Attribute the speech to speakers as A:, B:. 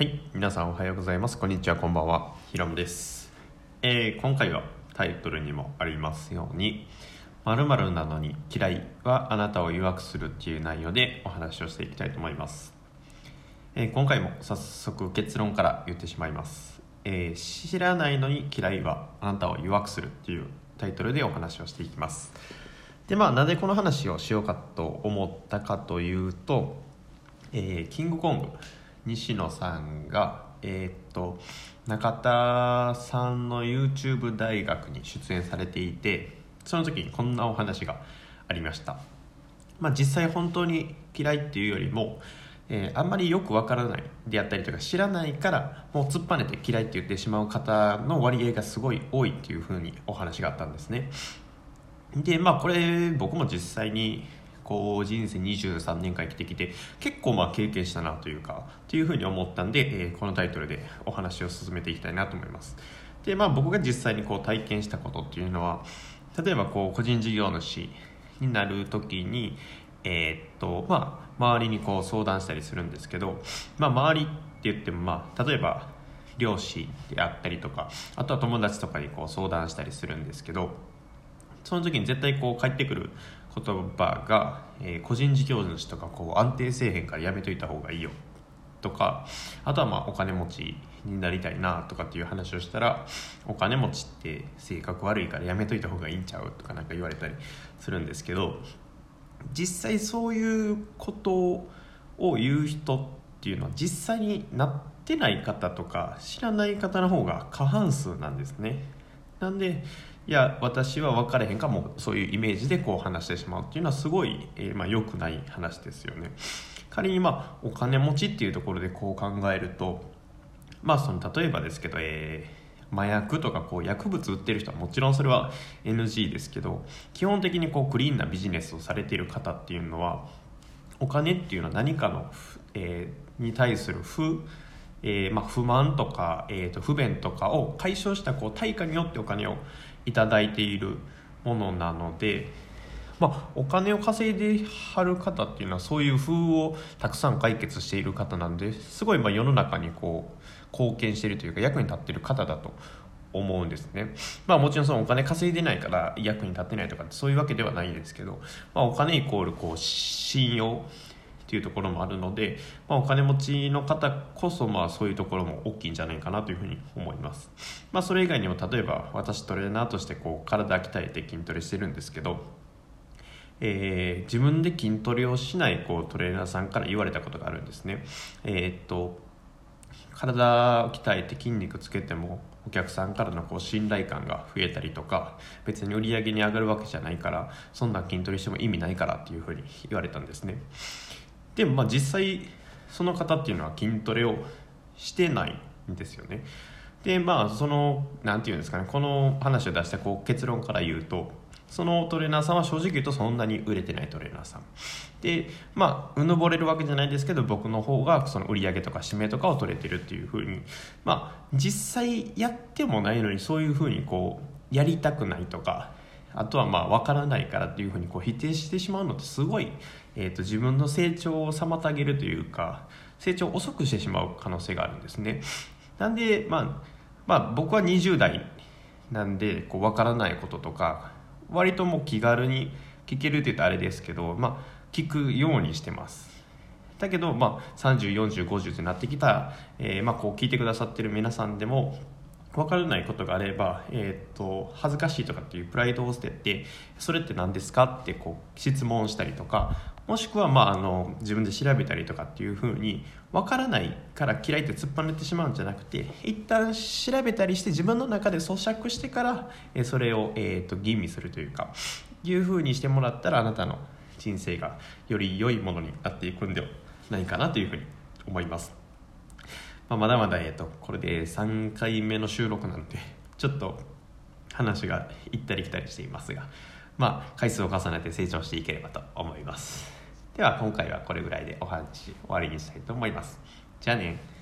A: はい、皆さんおはようございます。こんにちは、こんばんは。ひろむです。えー今回はタイトルにもありますように、〇〇なのに嫌いはあなたを誘惑するっていう内容でお話をしていきたいと思います。えー今回も早速結論から言ってしまいます。えー知らないのに嫌いはあなたを誘惑するっていうタイトルでお話をしていきます。で、まあ、なぜこの話をしようかと思ったかというと、えキングコング西野さんが、えーっと中田さんの YouTube 大学に出演されていてその時にこんなお話がありました、まあ、実際本当に嫌いっていうよりも、えーあんまりよくわからないであったりとか知らないからもう突っぱねて嫌いって言ってしまう方の割合がすごい多いっていうふうにお話があったんですね。でまあこれ僕も実際にこう人生23年間生きてきて結構まあ経験したなというかっていうふうに思ったんで、えーこのタイトルでお話を進めていきたいなと思います。でまあ僕が実際にこう体験したことっていうのは例えばこう個人事業主になる時にえーっとまあ周りにこう相談したりするんですけどまあ周りって言ってもまあ例えば漁師であったりとかあとは友達とかにこう相談したりするんですけどその時に絶対こう返ってくる言葉が、えー個人事業主とかこう安定せえへんからやめといた方がいいよ。とかあとはまあお金持ちになりたいなとかっていう話をしたらお金持ちって性格悪いからやめといた方がいいんちゃうとかなんか言われたりするんですけど実際そういうことを言う人っていうのは実際になってない方とか知らない方の方が過半数なんですね。なんでいや私は分かれへんかもそういうイメージでこう話してしまうっていうのはすごい、えーまあ、良くない話ですよね。仮にまあお金持ちっていうところでこう考えるとまあその例えばですけど、えー麻薬とかこう薬物売ってる人はもちろんそれは NG ですけど基本的にこうクリーンなビジネスをされている方っていうのはお金っていうのは何かの、えーに対する不,、えーまあ、不満とか、えーと不便とかを解消したこう対価によってお金をいただいているものなので、まあ、お金を稼いではる方っていうのはそういう風をたくさん解決している方なんですごいまあ世の中にこう貢献しているというか役に立っている方だと思うんですね。まあもちろんそのお金稼いでないから役に立ってないとかってそういうわけではないですけど、まあ、お金イコールこう信用っていうところもあるので、まあ、お金持ちの方こそまあそういうところも大きいんじゃないかなというふうに思います。まあそれ以外にも例えば私トレーナーとしてこう体鍛えて筋トレしてるんですけど、えー自分で筋トレをしないこうトレーナーさんから言われたことがあるんですね。えーっと体を鍛えて筋肉つけてもお客さんからのこう信頼感が増えたりとか別に売り上げに上がるわけじゃないからそんな筋トレしても意味ないからっていうふうに言われたんですねでもまあ実際その方っていうのは筋トレをしてないんですよね。でまあそのなんていうんですかねこの話を出したこう結論から言うとそのトレーナーさんは正直言うとそんなに売れてないトレーナーさん。でまあうぬぼれるわけじゃないですけど僕の方がその売り上げとか指名とかを取れてるっていうふうに。まあ実際やってもないのにそういうふうにこうやりたくないとかあとはまあ分からないからっていうふうにこう否定してしまうのってすごい、えー、と自分の成長を妨げるというか成長を遅くしてしまう可能性があるんですね。なんでまあまあ僕は20代なんでこう分からないこととか割ともう気軽に聞けるって言うとあれですけど、まあ、聞くようにしてます。だけど、まあ、304050ってなってきた、えーまあ、こう聞いてくださってる皆さんでも分からないことがあれば、えー、と恥ずかしいとかっていうプライドを捨ててそれって何ですかってこう質問したりとかもしくは、まあ、あの自分で調べたりとかっていうふうに分からないから嫌いって突っぱねてしまうんじゃなくて一旦調べたりして自分の中で咀嚼してからそれを、えー、と吟味するというかいうふうにしてもらったらあなたの人生がより良いものになっていくんではないかなというふうに思います。まあ、まだまだ、えー、とこれで3回目の収録なんでちょっと話が行ったり来たりしていますが、まあ、回数を重ねて成長していければと思いますでは今回はこれぐらいでお話終わりにしたいと思います。じゃあね。